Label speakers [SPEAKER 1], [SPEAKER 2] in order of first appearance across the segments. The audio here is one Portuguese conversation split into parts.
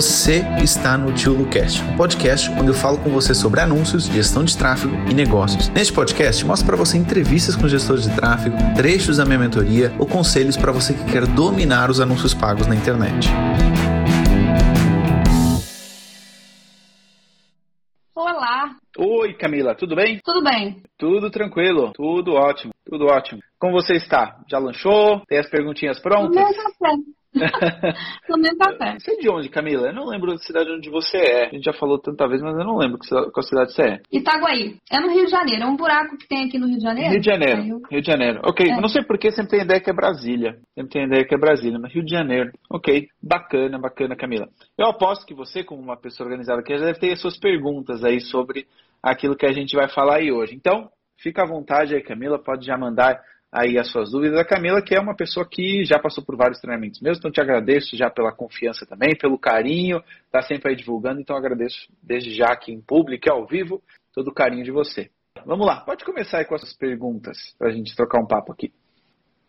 [SPEAKER 1] Você está no Tio Lucast, um podcast onde eu falo com você sobre anúncios, gestão de tráfego e negócios. Neste podcast, mostro para você entrevistas com gestores de tráfego, trechos da minha mentoria ou conselhos para você que quer dominar os anúncios pagos na internet.
[SPEAKER 2] Olá.
[SPEAKER 3] Oi, Camila, tudo bem?
[SPEAKER 2] Tudo bem.
[SPEAKER 3] Tudo tranquilo, tudo ótimo, tudo ótimo. Como você está? Já lanchou? Tem as perguntinhas prontas?
[SPEAKER 2] Tomei café. Tomei café.
[SPEAKER 3] Você é de onde, Camila? Eu não lembro da cidade onde você é. A gente já falou tanta vez, mas eu não lembro qual cidade você é.
[SPEAKER 2] Itaguaí. É no Rio de Janeiro. É um buraco que tem aqui no Rio de Janeiro.
[SPEAKER 3] Rio de Janeiro. Rio, Rio de Janeiro. Ok. É. Não sei porque sempre tem ideia que é Brasília. Sempre tem ideia que é Brasília, mas Rio de Janeiro. Ok. Bacana, bacana, Camila. Eu aposto que você, como uma pessoa organizada aqui, já deve ter as suas perguntas aí sobre aquilo que a gente vai falar aí hoje. Então, fica à vontade aí, Camila. Pode já mandar aí as suas dúvidas. A Camila, que é uma pessoa que já passou por vários treinamentos mesmo, então te agradeço já pela confiança também, pelo carinho, está sempre aí divulgando, então agradeço desde já aqui em público e ao vivo todo o carinho de você. Vamos lá, pode começar aí com as perguntas para a gente trocar um papo aqui.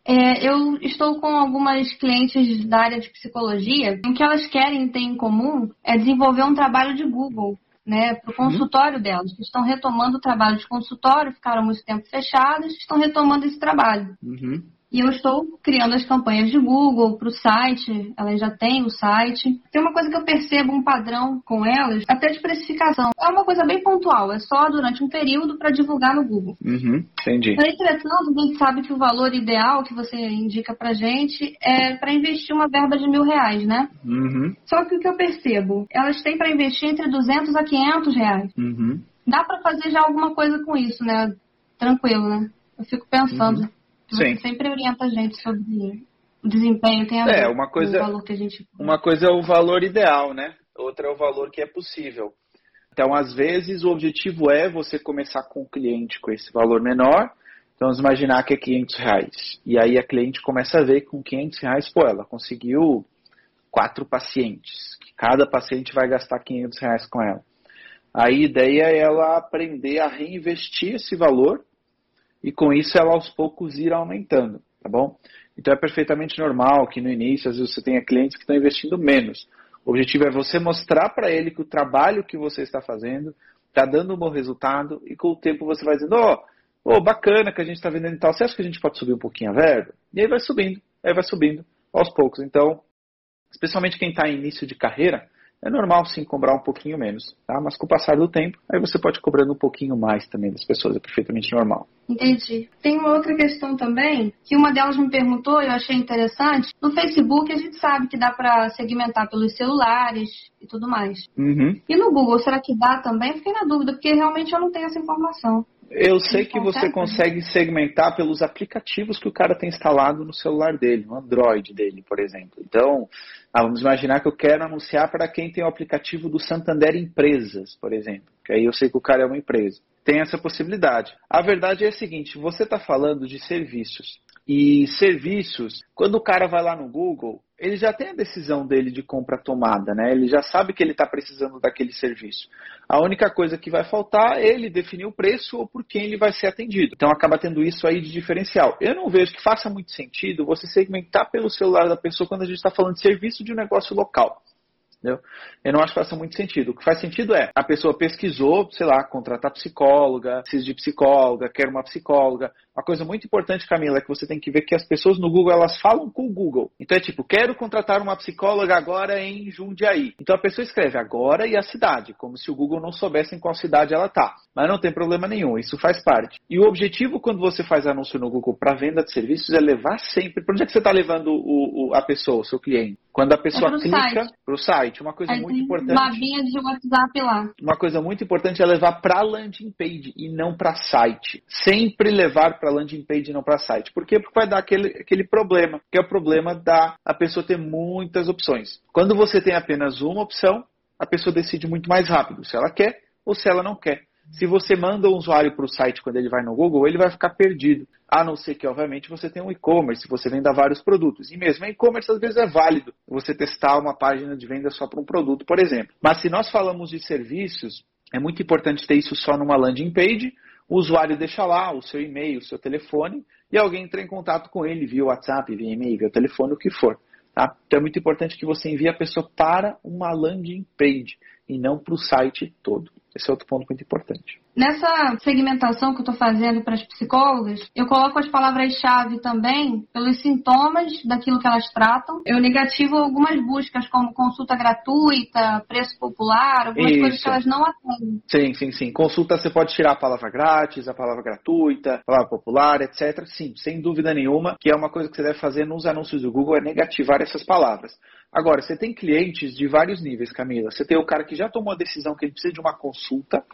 [SPEAKER 2] É, eu estou com algumas clientes da área de psicologia. O que elas querem ter em comum é desenvolver um trabalho de Google né, para o consultório uhum. delas, que estão retomando o trabalho de consultório, ficaram muito tempo fechadas, estão retomando esse trabalho.
[SPEAKER 3] Uhum.
[SPEAKER 2] E eu estou criando as campanhas de Google para o site, elas já têm o site. Tem uma coisa que eu percebo, um padrão com elas, até de precificação. É uma coisa bem pontual, é só durante um período para divulgar no Google.
[SPEAKER 3] Uhum, entendi.
[SPEAKER 2] Entretanto, a gente sabe que o valor ideal que você indica para gente é para investir uma verba de mil reais, né?
[SPEAKER 3] Uhum.
[SPEAKER 2] Só que o que eu percebo, elas têm para investir entre 200 a 500 reais.
[SPEAKER 3] Uhum.
[SPEAKER 2] Dá para fazer já alguma coisa com isso, né? Tranquilo, né? Eu fico pensando.
[SPEAKER 3] Uhum.
[SPEAKER 2] Você sempre orienta a gente sobre o desempenho, tem a
[SPEAKER 3] é,
[SPEAKER 2] ver
[SPEAKER 3] uma coisa,
[SPEAKER 2] com o valor que a gente...
[SPEAKER 3] Uma coisa é o valor ideal, né? Outra é o valor que é possível. Então, às vezes, o objetivo é você começar com o cliente com esse valor menor. Então, vamos imaginar que é 500 reais. E aí a cliente começa a ver que com 500 reais, pô, ela conseguiu quatro pacientes. Que cada paciente vai gastar 500 reais com ela. A ideia é ela aprender a reinvestir esse valor e com isso ela aos poucos ir aumentando, tá bom? Então é perfeitamente normal que no início às vezes você tenha clientes que estão investindo menos. O objetivo é você mostrar para ele que o trabalho que você está fazendo está dando um bom resultado e com o tempo você vai dizendo, ó, oh, oh, bacana que a gente está vendendo e tal, você acha que a gente pode subir um pouquinho a verba? E aí vai subindo, aí vai subindo aos poucos. Então, especialmente quem está em início de carreira, é normal sim cobrar um pouquinho menos, tá? Mas com o passar do tempo, aí você pode cobrando um pouquinho mais também das pessoas, é perfeitamente normal.
[SPEAKER 2] Entendi. Tem uma outra questão também, que uma delas me perguntou e eu achei interessante. No Facebook a gente sabe que dá para segmentar pelos celulares e tudo mais.
[SPEAKER 3] Uhum.
[SPEAKER 2] E no Google, será que dá também? Fiquei na dúvida, porque realmente eu não tenho essa informação.
[SPEAKER 3] Eu sei que você consegue segmentar pelos aplicativos que o cara tem instalado no celular dele, no Android dele, por exemplo. Então, ah, vamos imaginar que eu quero anunciar para quem tem o aplicativo do Santander Empresas, por exemplo. Que aí eu sei que o cara é uma empresa. Tem essa possibilidade. A verdade é a seguinte: você está falando de serviços. E serviços, quando o cara vai lá no Google, ele já tem a decisão dele de compra tomada, né? Ele já sabe que ele está precisando daquele serviço. A única coisa que vai faltar é ele definir o preço ou por quem ele vai ser atendido. Então acaba tendo isso aí de diferencial. Eu não vejo que faça muito sentido você segmentar pelo celular da pessoa quando a gente está falando de serviço de um negócio local. Entendeu? Eu não acho que faça muito sentido. O que faz sentido é a pessoa pesquisou, sei lá, contratar psicóloga, precisa de psicóloga, quer uma psicóloga. Uma coisa muito importante, Camila, é que você tem que ver que as pessoas no Google elas falam com o Google. Então é tipo, quero contratar uma psicóloga agora em Jundiaí. Então a pessoa escreve agora e a cidade, como se o Google não soubesse em qual cidade ela está. Mas não tem problema nenhum, isso faz parte. E o objetivo quando você faz anúncio no Google para venda de serviços é levar sempre. Para onde é que você está levando o, o, a pessoa, o seu cliente? Quando a pessoa
[SPEAKER 2] é
[SPEAKER 3] clica para o site, uma coisa
[SPEAKER 2] Aí
[SPEAKER 3] muito
[SPEAKER 2] tem
[SPEAKER 3] importante.
[SPEAKER 2] Uma vinha de WhatsApp lá.
[SPEAKER 3] Uma coisa muito importante é levar para landing page e não para site. Sempre levar para landing page e não para site. Por quê? Porque vai dar aquele, aquele problema, que é o problema da a pessoa ter muitas opções. Quando você tem apenas uma opção, a pessoa decide muito mais rápido se ela quer ou se ela não quer. Se você manda um usuário para o site quando ele vai no Google, ele vai ficar perdido. A não ser que, obviamente, você tenha um e-commerce, você venda vários produtos. E mesmo e-commerce, às vezes é válido você testar uma página de venda só para um produto, por exemplo. Mas se nós falamos de serviços, é muito importante ter isso só numa landing page. O usuário deixa lá o seu e-mail, o seu telefone, e alguém entra em contato com ele via WhatsApp, via e-mail, via telefone, o que for. Tá? Então é muito importante que você envie a pessoa para uma landing page e não para o site todo. Esse é outro ponto muito importante.
[SPEAKER 2] Nessa segmentação que eu estou fazendo para as psicólogas, eu coloco as palavras-chave também pelos sintomas daquilo que elas tratam. Eu negativo algumas buscas, como consulta gratuita, preço popular, algumas Isso. coisas que elas não atendem.
[SPEAKER 3] Sim, sim, sim. Consulta você pode tirar a palavra grátis, a palavra gratuita, a palavra popular, etc. Sim, sem dúvida nenhuma, que é uma coisa que você deve fazer nos anúncios do Google, é negativar essas palavras. Agora, você tem clientes de vários níveis, Camila. Você tem o cara que já tomou a decisão que ele precisa de uma consulta.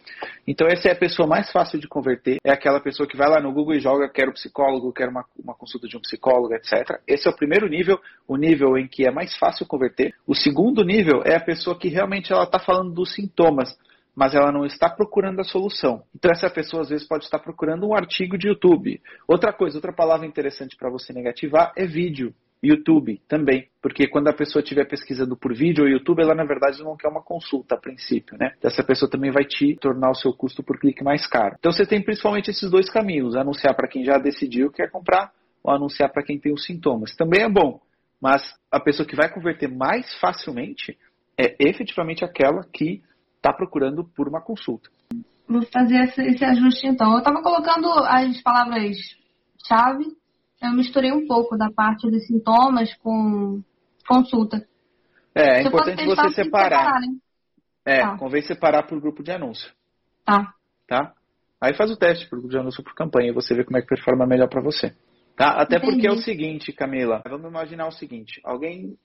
[SPEAKER 3] Então, essa é a pessoa mais fácil de converter. É aquela pessoa que vai lá no Google e joga, quero psicólogo, quero uma, uma consulta de um psicólogo, etc. Esse é o primeiro nível, o nível em que é mais fácil converter. O segundo nível é a pessoa que realmente ela está falando dos sintomas mas ela não está procurando a solução. Então essa pessoa às vezes pode estar procurando um artigo de YouTube. Outra coisa, outra palavra interessante para você negativar é vídeo. YouTube também, porque quando a pessoa estiver pesquisando por vídeo ou YouTube, ela na verdade não quer uma consulta a princípio, né? Essa pessoa também vai te tornar o seu custo por clique mais caro. Então você tem principalmente esses dois caminhos: anunciar para quem já decidiu que quer comprar ou anunciar para quem tem os sintomas. Também é bom, mas a pessoa que vai converter mais facilmente é efetivamente aquela que está procurando por uma consulta.
[SPEAKER 2] Vou fazer esse ajuste então. Eu estava colocando as palavras-chave eu misturei um pouco da parte dos sintomas com consulta.
[SPEAKER 3] É, é importante você separar. separar né? É, tá. convém separar por grupo de anúncio.
[SPEAKER 2] Tá.
[SPEAKER 3] Tá? Aí faz o teste por grupo de anúncio por campanha e você vê como é que performa melhor para você. Tá? Até Entendi. porque é o seguinte, Camila. Vamos imaginar o seguinte: alguém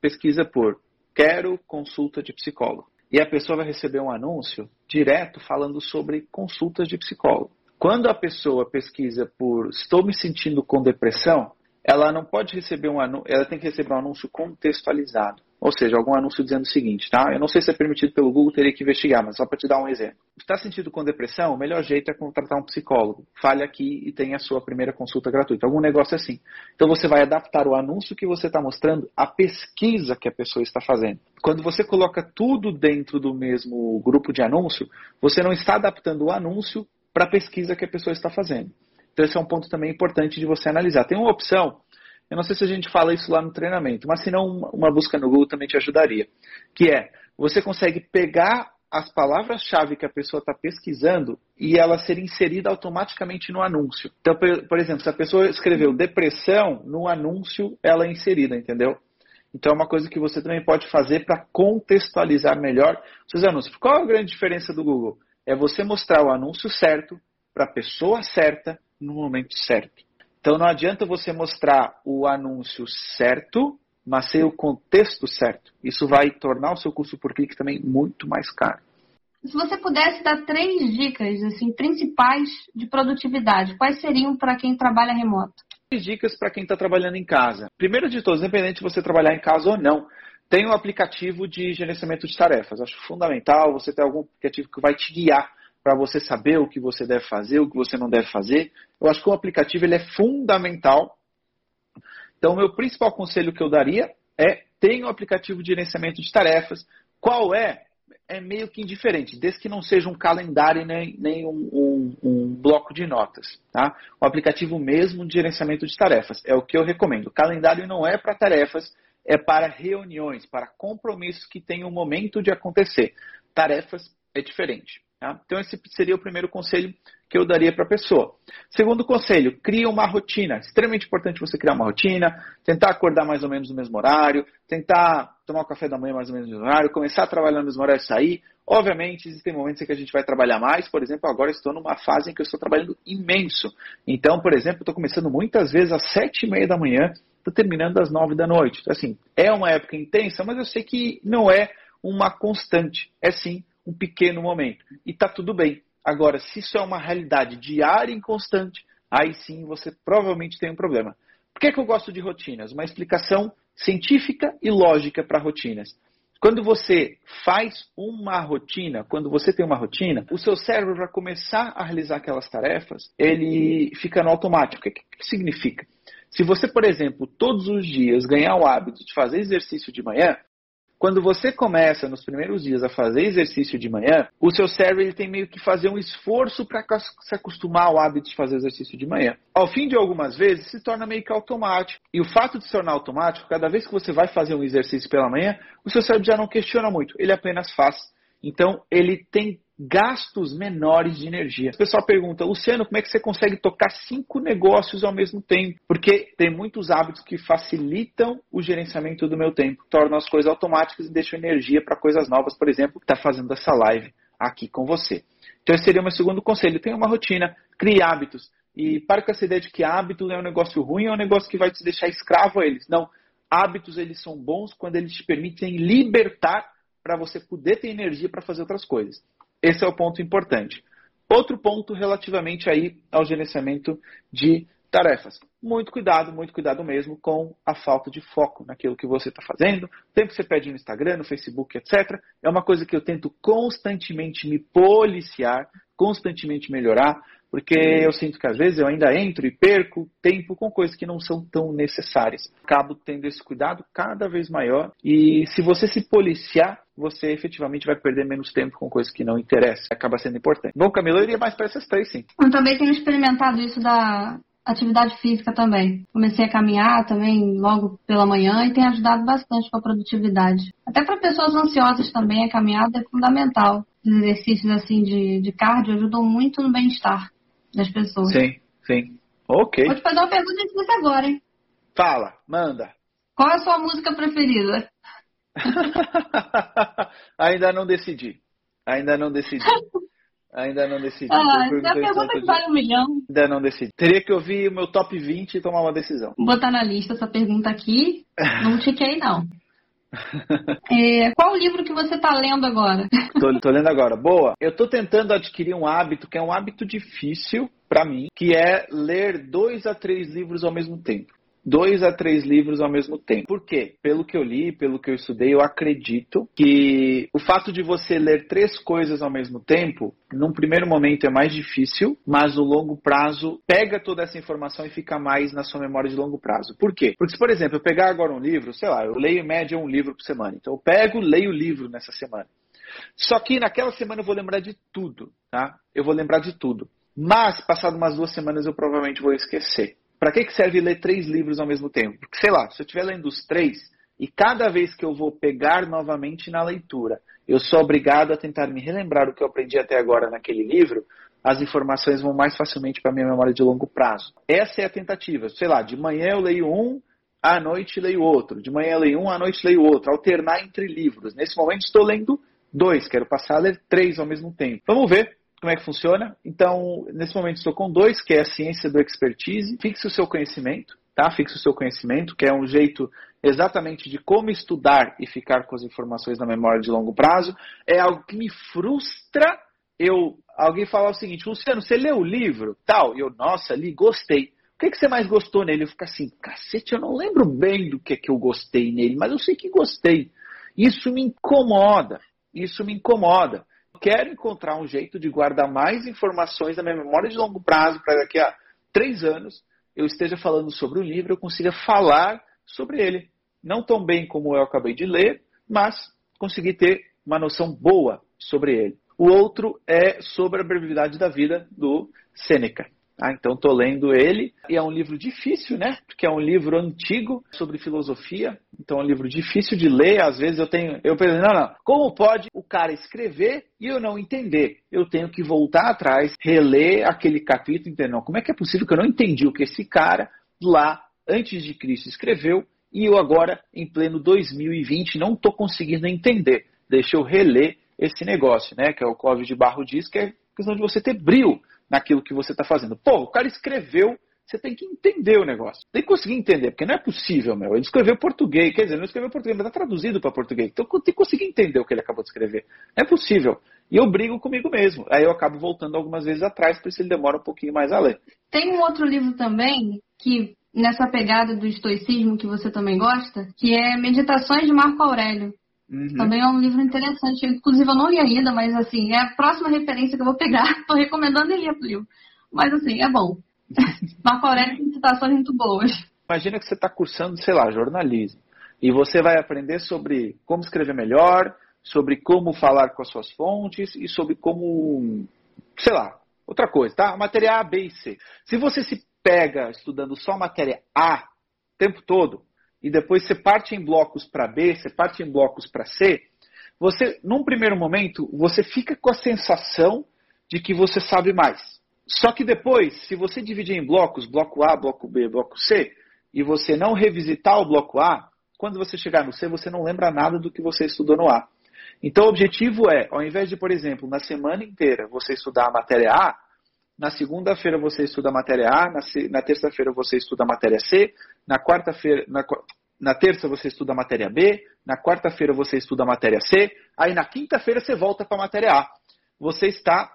[SPEAKER 3] pesquisa por quero consulta de psicólogo. E a pessoa vai receber um anúncio direto falando sobre consultas de psicólogo. Quando a pessoa pesquisa por estou me sentindo com depressão, ela não pode receber um anúncio, ela tem que receber um anúncio contextualizado. Ou seja, algum anúncio dizendo o seguinte, tá? Eu não sei se é permitido pelo Google, teria que investigar, mas só para te dar um exemplo. Está sentindo com depressão? O melhor jeito é contratar um psicólogo. Fale aqui e tenha a sua primeira consulta gratuita. Algum negócio assim. Então você vai adaptar o anúncio que você está mostrando à pesquisa que a pessoa está fazendo. Quando você coloca tudo dentro do mesmo grupo de anúncio, você não está adaptando o anúncio para a pesquisa que a pessoa está fazendo. Então, esse é um ponto também importante de você analisar. Tem uma opção, eu não sei se a gente fala isso lá no treinamento, mas se não, uma busca no Google também te ajudaria, que é, você consegue pegar as palavras-chave que a pessoa está pesquisando e ela ser inserida automaticamente no anúncio. Então, por exemplo, se a pessoa escreveu depressão, no anúncio ela é inserida, entendeu? Então é uma coisa que você também pode fazer para contextualizar melhor seus anúncios. Qual a grande diferença do Google? É você mostrar o anúncio certo para a pessoa certa no momento certo. Então não adianta você mostrar o anúncio certo, mas sem o contexto certo. Isso vai tornar o seu custo por clique também muito mais caro.
[SPEAKER 2] Se você pudesse dar três dicas assim principais de produtividade, quais seriam para quem trabalha remoto?
[SPEAKER 3] Três dicas para quem está trabalhando em casa. Primeiro de todos, independente de você trabalhar em casa ou não, tem um aplicativo de gerenciamento de tarefas. Acho fundamental você ter algum aplicativo que vai te guiar para você saber o que você deve fazer, o que você não deve fazer. Eu acho que o aplicativo ele é fundamental. Então, o meu principal conselho que eu daria é tenha um aplicativo de gerenciamento de tarefas. Qual é? É meio que indiferente, desde que não seja um calendário nem, nem um, um, um, bloco de notas. Tá? O aplicativo mesmo de gerenciamento de tarefas é o que eu recomendo. O calendário não é para tarefas, é para reuniões, para compromissos que têm um momento de acontecer. Tarefas é diferente. Tá? Então, esse seria o primeiro conselho que eu daria para a pessoa. Segundo conselho, crie uma rotina. Extremamente importante você criar uma rotina, tentar acordar mais ou menos no mesmo horário, tentar tomar o café da manhã mais ou menos no mesmo horário, começar a trabalhar no mesmo horário e sair. Obviamente, existem momentos em que a gente vai trabalhar mais. Por exemplo, agora estou numa fase em que eu estou trabalhando imenso. Então, por exemplo, estou começando muitas vezes às sete e meia da manhã está terminando às nove da noite. Assim, é uma época intensa, mas eu sei que não é uma constante. É sim um pequeno momento. E está tudo bem. Agora, se isso é uma realidade diária e constante, aí sim você provavelmente tem um problema. Por que, é que eu gosto de rotinas? Uma explicação científica e lógica para rotinas. Quando você faz uma rotina, quando você tem uma rotina, o seu cérebro, para começar a realizar aquelas tarefas, ele fica no automático. O que, que significa? Se você, por exemplo, todos os dias ganhar o hábito de fazer exercício de manhã, quando você começa nos primeiros dias a fazer exercício de manhã, o seu cérebro ele tem meio que fazer um esforço para se acostumar ao hábito de fazer exercício de manhã. Ao fim de algumas vezes, se torna meio que automático. E o fato de se tornar automático, cada vez que você vai fazer um exercício pela manhã, o seu cérebro já não questiona muito, ele apenas faz. Então, ele tem gastos menores de energia. O pessoal pergunta, Luciano, como é que você consegue tocar cinco negócios ao mesmo tempo? Porque tem muitos hábitos que facilitam o gerenciamento do meu tempo, tornam as coisas automáticas e deixam energia para coisas novas, por exemplo, que está fazendo essa live aqui com você. Então, esse seria o meu segundo conselho. Tenha uma rotina, crie hábitos. E pare com essa ideia de que hábito é um negócio ruim, é um negócio que vai te deixar escravo a eles. Não. Hábitos, eles são bons quando eles te permitem libertar para você poder ter energia para fazer outras coisas. Esse é o ponto importante. Outro ponto relativamente aí ao gerenciamento de tarefas. Muito cuidado, muito cuidado mesmo com a falta de foco naquilo que você está fazendo. O tempo que você pede no Instagram, no Facebook, etc. É uma coisa que eu tento constantemente me policiar, constantemente melhorar, porque eu sinto que às vezes eu ainda entro e perco tempo com coisas que não são tão necessárias. Acabo tendo esse cuidado cada vez maior e se você se policiar, você efetivamente vai perder menos tempo com coisas que não interessam. Acaba sendo importante. Bom, Camila, eu iria mais para essas três, sim.
[SPEAKER 2] Eu também tenho experimentado isso da atividade física também. Comecei a caminhar também logo pela manhã e tem ajudado bastante com a produtividade. Até para pessoas ansiosas também, a caminhada é fundamental. Os exercícios assim de, de cardio ajudam muito no bem-estar das pessoas.
[SPEAKER 3] Sim, sim. Ok.
[SPEAKER 2] Vou te fazer uma pergunta difícil agora, hein?
[SPEAKER 3] Fala, manda.
[SPEAKER 2] Qual é a sua música preferida?
[SPEAKER 3] Ainda não decidi. Ainda não decidi. Ainda não decidi.
[SPEAKER 2] Ah, pergunta que vale um milhão.
[SPEAKER 3] Ainda não decidi. Teria que ouvir o meu top 20 e tomar uma decisão.
[SPEAKER 2] Vou botar na lista essa pergunta aqui. Não tiquei, não. É, qual o livro que você está lendo agora?
[SPEAKER 3] Tô, tô, lendo agora. Boa. Eu estou tentando adquirir um hábito que é um hábito difícil para mim, que é ler dois a três livros ao mesmo tempo dois a três livros ao mesmo tempo. Por quê? Pelo que eu li, pelo que eu estudei, eu acredito que o fato de você ler três coisas ao mesmo tempo, num primeiro momento é mais difícil, mas no longo prazo pega toda essa informação e fica mais na sua memória de longo prazo. Por quê? Porque se, por exemplo, eu pegar agora um livro, sei lá, eu leio em média um livro por semana. Então eu pego, leio o livro nessa semana. Só que naquela semana eu vou lembrar de tudo, tá? Eu vou lembrar de tudo. Mas, passado umas duas semanas, eu provavelmente vou esquecer. Para que, que serve ler três livros ao mesmo tempo? Porque, sei lá, se eu estiver lendo os três, e cada vez que eu vou pegar novamente na leitura, eu sou obrigado a tentar me relembrar o que eu aprendi até agora naquele livro, as informações vão mais facilmente para a minha memória de longo prazo. Essa é a tentativa. Sei lá, de manhã eu leio um, à noite leio outro. De manhã eu leio um, à noite leio outro. Alternar entre livros. Nesse momento estou lendo dois, quero passar a ler três ao mesmo tempo. Vamos ver como é que funciona. Então, nesse momento estou com dois, que é a ciência do expertise. Fixe o seu conhecimento, tá? Fixe o seu conhecimento, que é um jeito exatamente de como estudar e ficar com as informações na memória de longo prazo. É algo que me frustra. Eu, alguém falar o seguinte, Luciano, você leu o livro? Tal. E eu, nossa, li, gostei. O que, que você mais gostou nele? Eu fico assim, cacete, eu não lembro bem do que, que eu gostei nele, mas eu sei que gostei. Isso me incomoda. Isso me incomoda quero encontrar um jeito de guardar mais informações na minha memória de longo prazo para daqui a três anos eu esteja falando sobre o livro, eu consiga falar sobre ele. Não tão bem como eu acabei de ler, mas conseguir ter uma noção boa sobre ele. O outro é sobre a brevidade da vida do Sêneca. Ah, então estou lendo ele e é um livro difícil, né? Porque é um livro antigo sobre filosofia. Então é um livro difícil de ler. Às vezes eu tenho, eu penso, não, não. Como pode o cara escrever e eu não entender? Eu tenho que voltar atrás, reler aquele capítulo, entender. Como é que é possível que eu não entendi o que esse cara lá antes de Cristo escreveu e eu agora em pleno 2020 não estou conseguindo entender? Deixa eu reler esse negócio, né? Que é o Clóvis de Barro diz que é questão de você ter brilho naquilo que você está fazendo. Pô, o cara escreveu, você tem que entender o negócio. Tem que conseguir entender, porque não é possível, meu. Ele escreveu português, quer dizer, não escreveu português, mas está traduzido para português. Então tem que conseguir entender o que ele acabou de escrever. Não é possível. E eu brigo comigo mesmo. Aí eu acabo voltando algumas vezes atrás, por isso ele demora um pouquinho mais a ler.
[SPEAKER 2] Tem um outro livro também que nessa pegada do estoicismo que você também gosta, que é Meditações de Marco Aurélio. Uhum. Também é um livro interessante. Inclusive, eu não li ainda, mas assim, é a próxima referência que eu vou pegar. Estou recomendando ele o livro. Mas assim, é bom. Marco Aurélio tem citações muito boas.
[SPEAKER 3] Imagina que você está cursando, sei lá, jornalismo. E você vai aprender sobre como escrever melhor, sobre como falar com as suas fontes e sobre como, sei lá, outra coisa, tá? Matéria A, B e C. Se você se pega estudando só matéria A o tempo todo, e depois você parte em blocos para B, você parte em blocos para C, você, num primeiro momento, você fica com a sensação de que você sabe mais. Só que depois, se você dividir em blocos, bloco A, bloco B, bloco C, e você não revisitar o bloco A, quando você chegar no C, você não lembra nada do que você estudou no A. Então, o objetivo é, ao invés de, por exemplo, na semana inteira você estudar a matéria A, na segunda-feira você estuda a matéria A, na, na terça-feira você estuda a matéria C, na quarta-feira, na, na terça você estuda a matéria B, na quarta-feira você estuda a matéria C, aí na quinta-feira você volta para a matéria A. Você está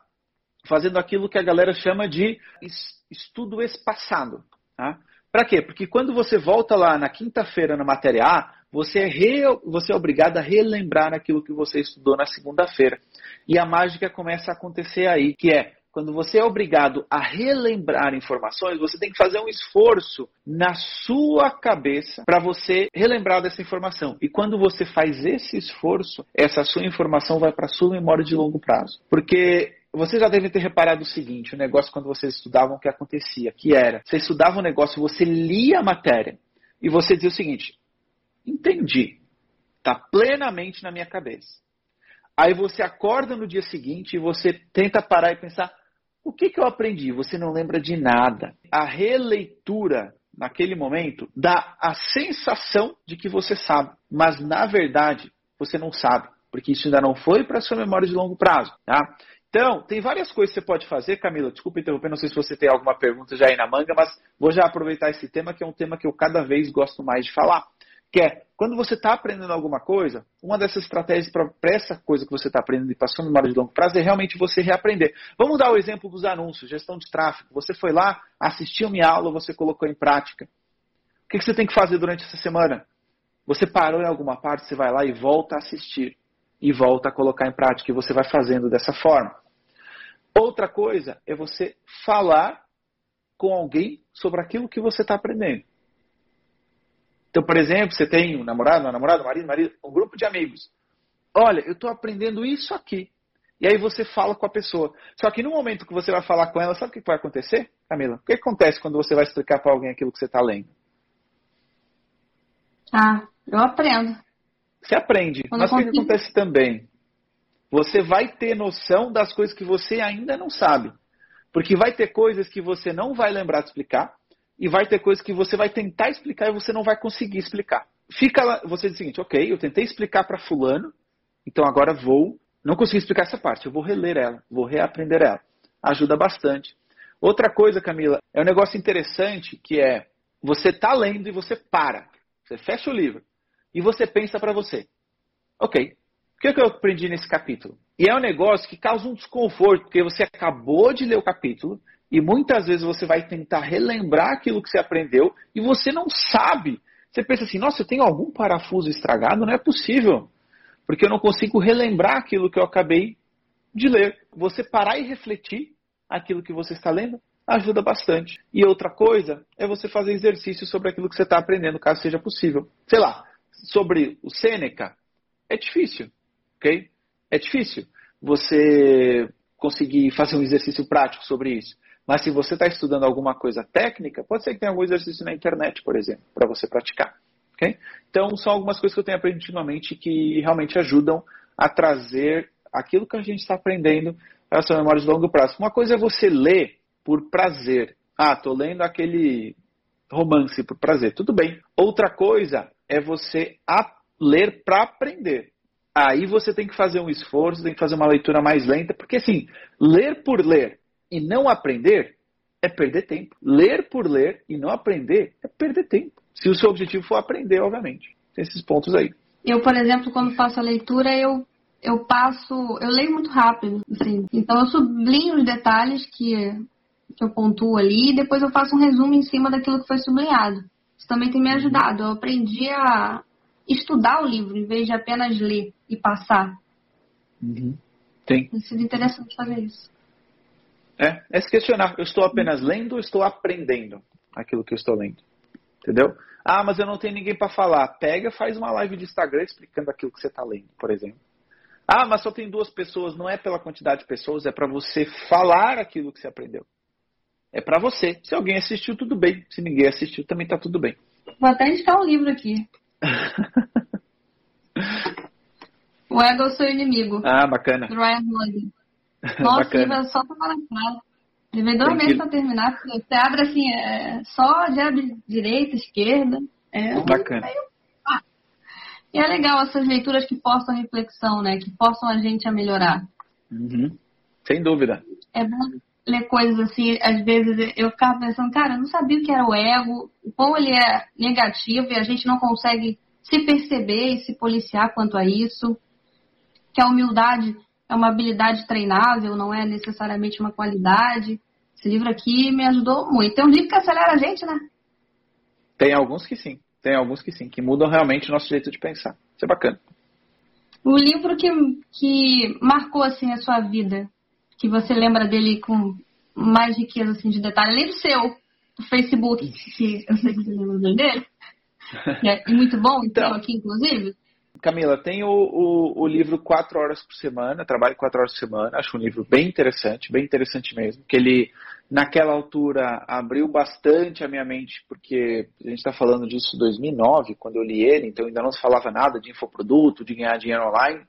[SPEAKER 3] fazendo aquilo que a galera chama de estudo espaçado. Tá? Para quê? Porque quando você volta lá na quinta-feira na matéria A, você é, re, você é obrigado a relembrar aquilo que você estudou na segunda-feira. E a mágica começa a acontecer aí, que é quando você é obrigado a relembrar informações, você tem que fazer um esforço na sua cabeça para você relembrar dessa informação. E quando você faz esse esforço, essa sua informação vai para a sua memória de longo prazo. Porque você já deve ter reparado o seguinte, o negócio quando vocês estudavam, o que acontecia, que era, você estudava um negócio, você lia a matéria, e você dizia o seguinte, entendi, está plenamente na minha cabeça. Aí você acorda no dia seguinte e você tenta parar e pensar, o que, que eu aprendi? Você não lembra de nada. A releitura naquele momento dá a sensação de que você sabe, mas na verdade você não sabe, porque isso ainda não foi para sua memória de longo prazo, tá? Então, tem várias coisas que você pode fazer, Camila. Desculpa interromper, não sei se você tem alguma pergunta já aí na manga, mas vou já aproveitar esse tema, que é um tema que eu cada vez gosto mais de falar. Que é, quando você está aprendendo alguma coisa, uma dessas estratégias para essa coisa que você está aprendendo e passando memória de longo prazo é realmente você reaprender. Vamos dar o exemplo dos anúncios, gestão de tráfego. Você foi lá, assistiu minha aula, você colocou em prática. O que, que você tem que fazer durante essa semana? Você parou em alguma parte, você vai lá e volta a assistir. E volta a colocar em prática. E você vai fazendo dessa forma. Outra coisa é você falar com alguém sobre aquilo que você está aprendendo. Então, por exemplo, você tem um namorado, uma namorada, um marido, um marido, um grupo de amigos. Olha, eu estou aprendendo isso aqui. E aí você fala com a pessoa. Só que no momento que você vai falar com ela, sabe o que vai acontecer, Camila? O que acontece quando você vai explicar para alguém aquilo que você está lendo?
[SPEAKER 2] Ah, eu aprendo.
[SPEAKER 3] Você aprende. Quando Mas o que acontece também? Você vai ter noção das coisas que você ainda não sabe. Porque vai ter coisas que você não vai lembrar de explicar e vai ter coisas que você vai tentar explicar e você não vai conseguir explicar. Fica lá, você diz o seguinte, ok, eu tentei explicar para fulano, então agora vou, não consegui explicar essa parte, eu vou reler ela, vou reaprender ela. Ajuda bastante. Outra coisa, Camila, é um negócio interessante que é, você está lendo e você para, você fecha o livro e você pensa para você, ok, o que, é que eu aprendi nesse capítulo? E é um negócio que causa um desconforto, porque você acabou de ler o capítulo, e muitas vezes você vai tentar relembrar aquilo que você aprendeu e você não sabe. Você pensa assim, nossa, eu tenho algum parafuso estragado? Não é possível. Porque eu não consigo relembrar aquilo que eu acabei de ler. Você parar e refletir aquilo que você está lendo ajuda bastante. E outra coisa é você fazer exercício sobre aquilo que você está aprendendo, caso seja possível. Sei lá, sobre o Sêneca, é difícil, ok? É difícil você conseguir fazer um exercício prático sobre isso. Mas se você está estudando alguma coisa técnica, pode ser que tenha algum exercício na internet, por exemplo, para você praticar. Okay? Então, são algumas coisas que eu tenho aprendido ultimamente que realmente ajudam a trazer aquilo que a gente está aprendendo para a sua memória de longo prazo. Uma coisa é você ler por prazer. Ah, estou lendo aquele romance por prazer. Tudo bem. Outra coisa é você ler para aprender. Aí você tem que fazer um esforço, tem que fazer uma leitura mais lenta, porque assim, ler por ler e não aprender é perder tempo. Ler por ler e não aprender é perder tempo. Se o seu objetivo for aprender, obviamente. Tem esses pontos aí.
[SPEAKER 2] Eu, por exemplo, quando faço a leitura, eu, eu passo. Eu leio muito rápido. Assim. Então eu sublinho os detalhes que, que eu pontuo ali e depois eu faço um resumo em cima daquilo que foi sublinhado. Isso também tem me ajudado. Eu aprendi a estudar o livro em vez de apenas ler e passar.
[SPEAKER 3] Uhum. Tem.
[SPEAKER 2] Tem sido interessante fazer isso.
[SPEAKER 3] É, é se questionar. Eu estou apenas lendo ou estou aprendendo aquilo que eu estou lendo? Entendeu? Ah, mas eu não tenho ninguém para falar. Pega, faz uma live de Instagram explicando aquilo que você está lendo, por exemplo. Ah, mas só tem duas pessoas. Não é pela quantidade de pessoas, é para você falar aquilo que você aprendeu. É para você. Se alguém assistiu, tudo bem. Se ninguém assistiu, também está tudo bem.
[SPEAKER 2] Vou até indicar um livro aqui. o Ego é o seu inimigo.
[SPEAKER 3] Ah, bacana.
[SPEAKER 2] Ryan Holiday. Nossa, é só tomar na cara. Levei dois meses para terminar, porque você abre assim, é só de direita, esquerda. É
[SPEAKER 3] bacana. Meio... Ah.
[SPEAKER 2] E é legal essas leituras que forçam reflexão, né? Que forçam a gente a melhorar.
[SPEAKER 3] Uhum. Sem dúvida.
[SPEAKER 2] É bom ler coisas assim, às vezes eu ficava pensando, cara, eu não sabia o que era o ego, o quão ele é negativo e a gente não consegue se perceber e se policiar quanto a isso. Que a humildade é uma habilidade treinável, não é necessariamente uma qualidade. Esse livro aqui me ajudou muito. Tem um livro que acelera a gente, né?
[SPEAKER 3] Tem alguns que sim. Tem alguns que sim, que mudam realmente o nosso jeito de pensar. Isso é bacana.
[SPEAKER 2] O livro que, que marcou assim a sua vida, que você lembra dele com mais riqueza assim, de detalhe, além do seu, do Facebook, que eu sei que você lembra dele, é muito bom, então, aqui inclusive.
[SPEAKER 3] Camila, tem o, o, o, livro Quatro Horas por Semana, trabalho quatro horas por semana, acho um livro bem interessante, bem interessante mesmo, que ele, naquela altura, abriu bastante a minha mente, porque a gente está falando disso em 2009, quando eu li ele, então ainda não se falava nada de infoproduto, de ganhar dinheiro online,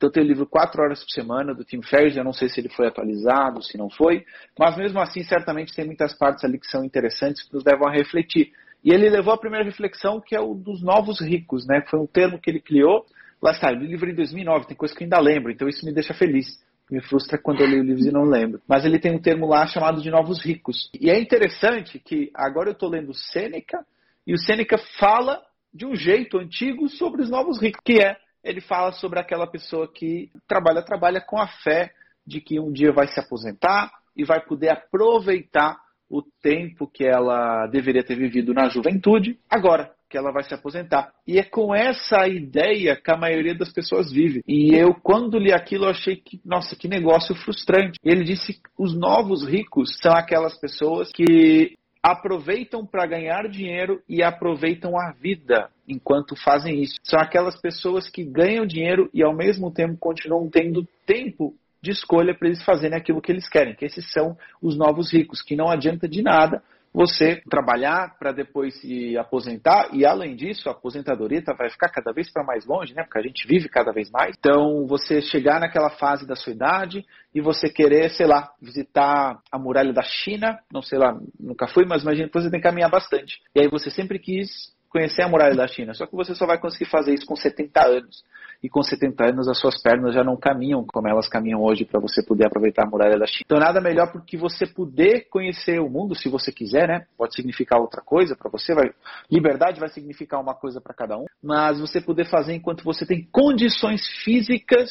[SPEAKER 3] então tem o livro Quatro Horas por Semana, do Tim Ferriss, eu não sei se ele foi atualizado, se não foi, mas mesmo assim, certamente tem muitas partes ali que são interessantes, que nos levam a refletir. E ele levou a primeira reflexão, que é o dos novos ricos, né? Foi um termo que ele criou. Lá está, ele livro em 2009, tem coisa que eu ainda lembro, então isso me deixa feliz. Me frustra quando eu leio livros e não lembro. Mas ele tem um termo lá chamado de novos ricos. E é interessante que agora eu estou lendo Sêneca, e o Sêneca fala de um jeito antigo sobre os novos ricos, que é, ele fala sobre aquela pessoa que trabalha, trabalha com a fé de que um dia vai se aposentar e vai poder aproveitar o tempo que ela deveria ter vivido na juventude, agora que ela vai se aposentar. E é com essa ideia que a maioria das pessoas vive. E eu, quando li aquilo, achei que, nossa, que negócio frustrante. Ele disse que os novos ricos são aquelas pessoas que aproveitam para ganhar dinheiro e aproveitam a vida enquanto fazem isso. São aquelas pessoas que ganham dinheiro e ao mesmo tempo continuam tendo tempo de escolha para eles fazerem aquilo que eles querem, que esses são os novos ricos, que não adianta de nada você trabalhar para depois se aposentar e além disso a aposentadoria vai ficar cada vez para mais longe, né? Porque a gente vive cada vez mais. Então você chegar naquela fase da sua idade e você querer, sei lá, visitar a muralha da China, não sei lá, nunca fui, mas imagina que você tem que caminhar bastante. E aí você sempre quis conhecer a muralha da China, só que você só vai conseguir fazer isso com 70 anos e com 70 anos as suas pernas já não caminham como elas caminham hoje para você poder aproveitar a muralha da China. Então nada melhor porque você poder conhecer o mundo, se você quiser, né? Pode significar outra coisa para você, vai liberdade vai significar uma coisa para cada um, mas você poder fazer enquanto você tem condições físicas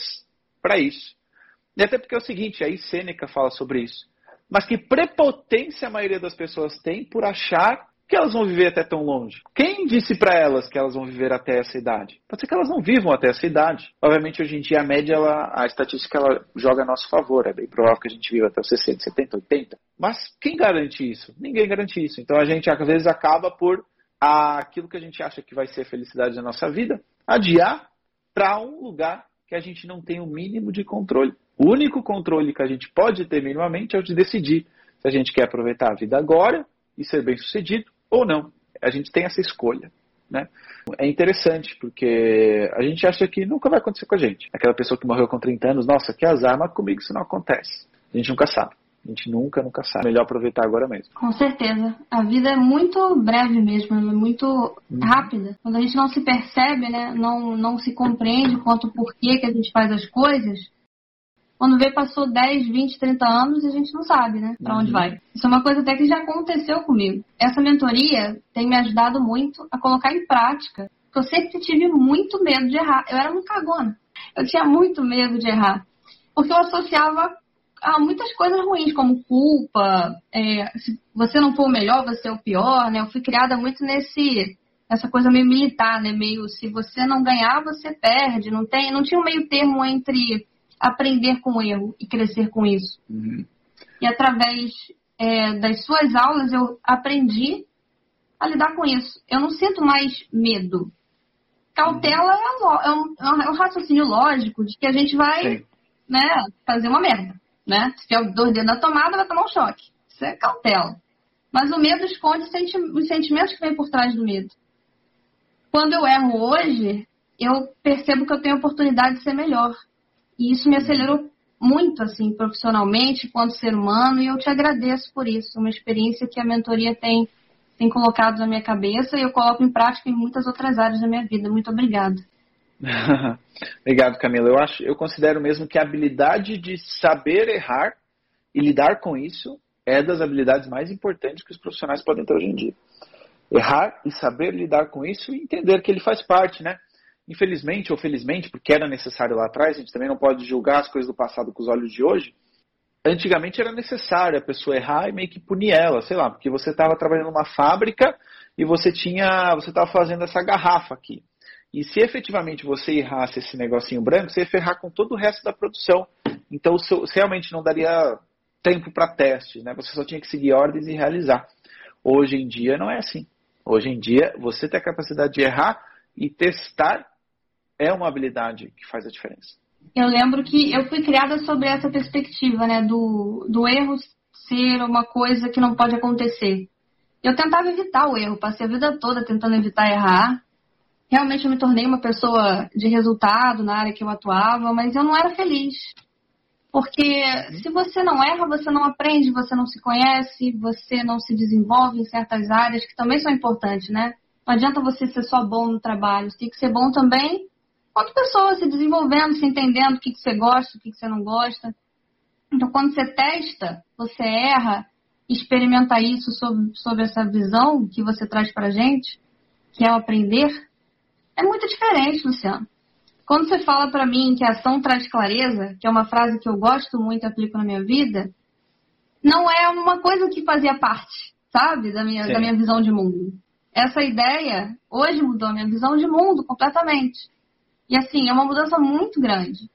[SPEAKER 3] para isso. E até porque é o seguinte, aí Sêneca fala sobre isso. Mas que prepotência a maioria das pessoas tem por achar que elas vão viver até tão longe? Quem disse para elas que elas vão viver até essa idade? Pode ser que elas não vivam até essa idade. Obviamente, hoje em dia, a média, ela, a estatística, ela joga a nosso favor. É bem provável que a gente viva até os 60, 70, 80. Mas quem garante isso? Ninguém garante isso. Então, a gente, às vezes, acaba por aquilo que a gente acha que vai ser a felicidade da nossa vida, adiar para um lugar que a gente não tem o mínimo de controle. O único controle que a gente pode ter minimamente é o de decidir se a gente quer aproveitar a vida agora e ser bem sucedido ou não. A gente tem essa escolha. Né? É interessante, porque a gente acha que nunca vai acontecer com a gente. Aquela pessoa que morreu com 30 anos, nossa, que azar, mas comigo isso não acontece. A gente nunca sabe. A gente nunca, nunca sabe. Melhor aproveitar agora mesmo.
[SPEAKER 2] Com certeza. A vida é muito breve mesmo, é muito hum. rápida. Quando a gente não se percebe, né, não, não se compreende quanto porquê que a gente faz as coisas, quando vê, passou 10, 20, 30 anos e a gente não sabe, né, para uhum. onde vai. Isso é uma coisa até que já aconteceu comigo. Essa mentoria tem me ajudado muito a colocar em prática, porque eu sempre tive muito medo de errar. Eu era muito cagona. Eu tinha muito medo de errar, porque eu associava a muitas coisas ruins, como culpa, é, se você não for o melhor, você é o pior, né? Eu fui criada muito nesse essa coisa meio militar, né? Meio se você não ganhar, você perde. Não tem, não tinha um meio termo entre aprender com o erro e crescer com isso. Uhum. E através é, das suas aulas eu aprendi a lidar com isso. Eu não sinto mais medo. Cautela é, um, é um raciocínio lógico de que a gente vai né, fazer uma merda. Né? Se tiver dois dedos na tomada, vai tomar um choque. Isso é cautela. Mas o medo esconde os sentimentos que vêm por trás do medo. Quando eu erro hoje, eu percebo que eu tenho oportunidade de ser melhor. E isso me acelerou muito, assim, profissionalmente, quanto ser humano, e eu te agradeço por isso. Uma experiência que a mentoria tem, tem colocado na minha cabeça e eu coloco em prática em muitas outras áreas da minha vida. Muito obrigada.
[SPEAKER 3] Obrigado, Camila. Eu, acho, eu considero mesmo que a habilidade de saber errar e lidar com isso é das habilidades mais importantes que os profissionais podem ter hoje em dia. Errar e saber lidar com isso e entender que ele faz parte, né? Infelizmente ou felizmente, porque era necessário lá atrás, a gente também não pode julgar as coisas do passado com os olhos de hoje. Antigamente era necessário a pessoa errar e meio que punir ela, sei lá, porque você estava trabalhando numa fábrica e você tinha, você estava fazendo essa garrafa aqui. E se efetivamente você errasse esse negocinho branco, você ia ferrar com todo o resto da produção. Então, você realmente não daria tempo para teste, né? Você só tinha que seguir ordens e realizar. Hoje em dia não é assim. Hoje em dia, você tem a capacidade de errar e testar é uma habilidade que faz a diferença.
[SPEAKER 2] Eu lembro que eu fui criada sobre essa perspectiva, né, do, do erro ser uma coisa que não pode acontecer. Eu tentava evitar o erro, passei a vida toda tentando evitar errar. Realmente eu me tornei uma pessoa de resultado na área que eu atuava, mas eu não era feliz. Porque se você não erra, você não aprende, você não se conhece, você não se desenvolve em certas áreas que também são importantes, né? Não adianta você ser só bom no trabalho, você tem que ser bom também quanto pessoa, se desenvolvendo, se entendendo o que, que você gosta, o que, que você não gosta. Então, quando você testa, você erra, experimenta isso sobre, sobre essa visão que você traz pra gente, que é o aprender, é muito diferente, Luciano. Quando você fala para mim que a ação traz clareza, que é uma frase que eu gosto muito e aplico na minha vida, não é uma coisa que fazia parte, sabe, da minha, da minha visão de mundo. Essa ideia hoje mudou a minha visão de mundo completamente. E assim, é uma mudança muito grande.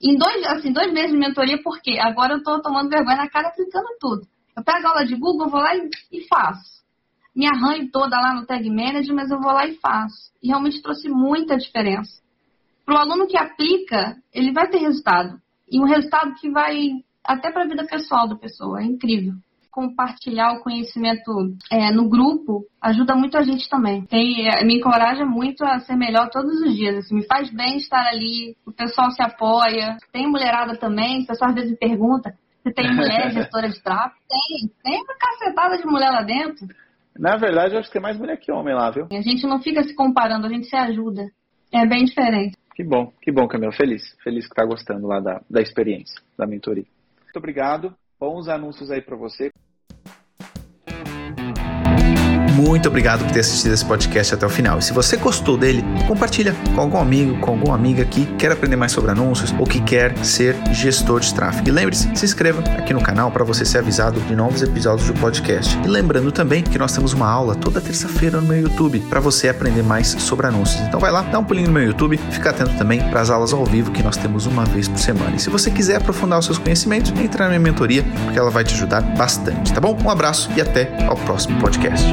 [SPEAKER 2] Em dois, assim, dois meses de mentoria, por quê? Agora eu estou tomando vergonha na cara aplicando tudo. Eu pego aula de Google, vou lá e, e faço. Me arranho toda lá no Tag Manager, mas eu vou lá e faço. E realmente trouxe muita diferença para o aluno que aplica, ele vai ter resultado. E um resultado que vai até para a vida pessoal da pessoa. É incrível. Compartilhar o conhecimento é, no grupo ajuda muito a gente também. Tem, é, me encoraja muito a ser melhor todos os dias. Assim, me faz bem estar ali, o pessoal se apoia. Tem mulherada também, o pessoal às vezes me pergunta se tem mulher gestora de tráfego. Tem, tem uma cacetada de mulher lá dentro.
[SPEAKER 3] Na verdade, eu acho que tem mais mulher que homem lá, viu?
[SPEAKER 2] A gente não fica se comparando, a gente se ajuda. É bem diferente.
[SPEAKER 3] Que bom, que bom, Camila. Feliz. Feliz que está gostando lá da, da experiência, da mentoria. Muito obrigado. Bons anúncios aí para você.
[SPEAKER 1] Muito obrigado por ter assistido esse podcast até o final. E se você gostou dele, compartilha com algum amigo, com alguma amiga que quer aprender mais sobre anúncios ou que quer ser gestor de tráfego. E lembre-se, se inscreva aqui no canal para você ser avisado de novos episódios do podcast. E lembrando também que nós temos uma aula toda terça-feira no meu YouTube para você aprender mais sobre anúncios. Então vai lá, dá um pulinho no meu YouTube, fica atento também para as aulas ao vivo que nós temos uma vez por semana. E se você quiser aprofundar os seus conhecimentos, entre na minha mentoria, porque ela vai te ajudar bastante, tá bom? Um abraço e até ao próximo podcast.